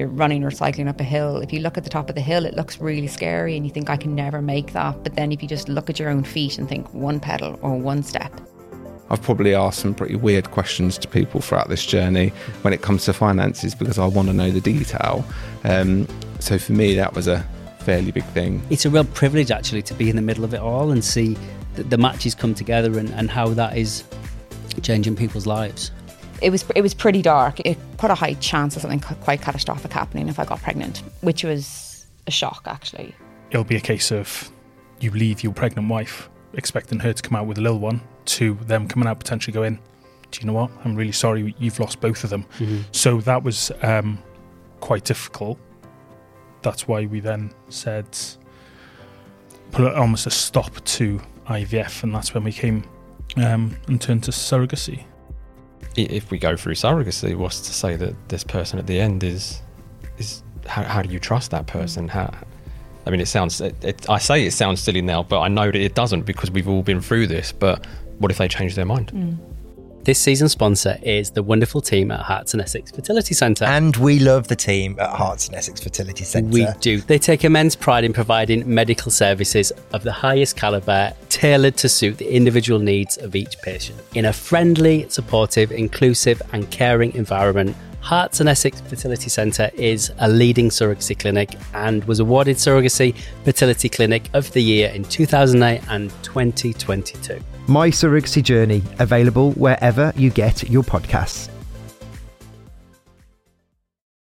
you're running or cycling up a hill, if you look at the top of the hill, it looks really scary and you think, I can never make that. But then if you just look at your own feet and think one pedal or one step, I've probably asked some pretty weird questions to people throughout this journey when it comes to finances because I want to know the detail. Um, so for me, that was a fairly big thing. It's a real privilege actually to be in the middle of it all and see the, the matches come together and, and how that is changing people's lives. It was it was pretty dark. It put a high chance of something quite catastrophic happening if I got pregnant, which was a shock actually. It'll be a case of you leave your pregnant wife expecting her to come out with a little one to them coming out potentially going, do you know what? I'm really sorry you've lost both of them. So that was um, quite difficult. That's why we then said put almost a stop to IVF, and that's when we came um, and turned to surrogacy. I- If we go through surrogacy, what's to say that this person at the end is is how, how do you trust that person? How I mean, it sounds. It, it, I say it sounds silly now, but I know that it doesn't because we've all been through this. But what if they change their mind? Mm. This season's sponsor is the wonderful team at Herts and Essex Fertility Centre. And we love the team at Herts and Essex Fertility Centre. We do. They take immense pride in providing medical services of the highest calibre, tailored to suit the individual needs of each patient. In a friendly, supportive, inclusive, and caring environment, Herts and Essex Fertility Centre is a leading surrogacy clinic and was awarded Surrogacy Fertility Clinic of the Year in 2008 and 2022. My Surrogacy Journey, available wherever you get your podcasts.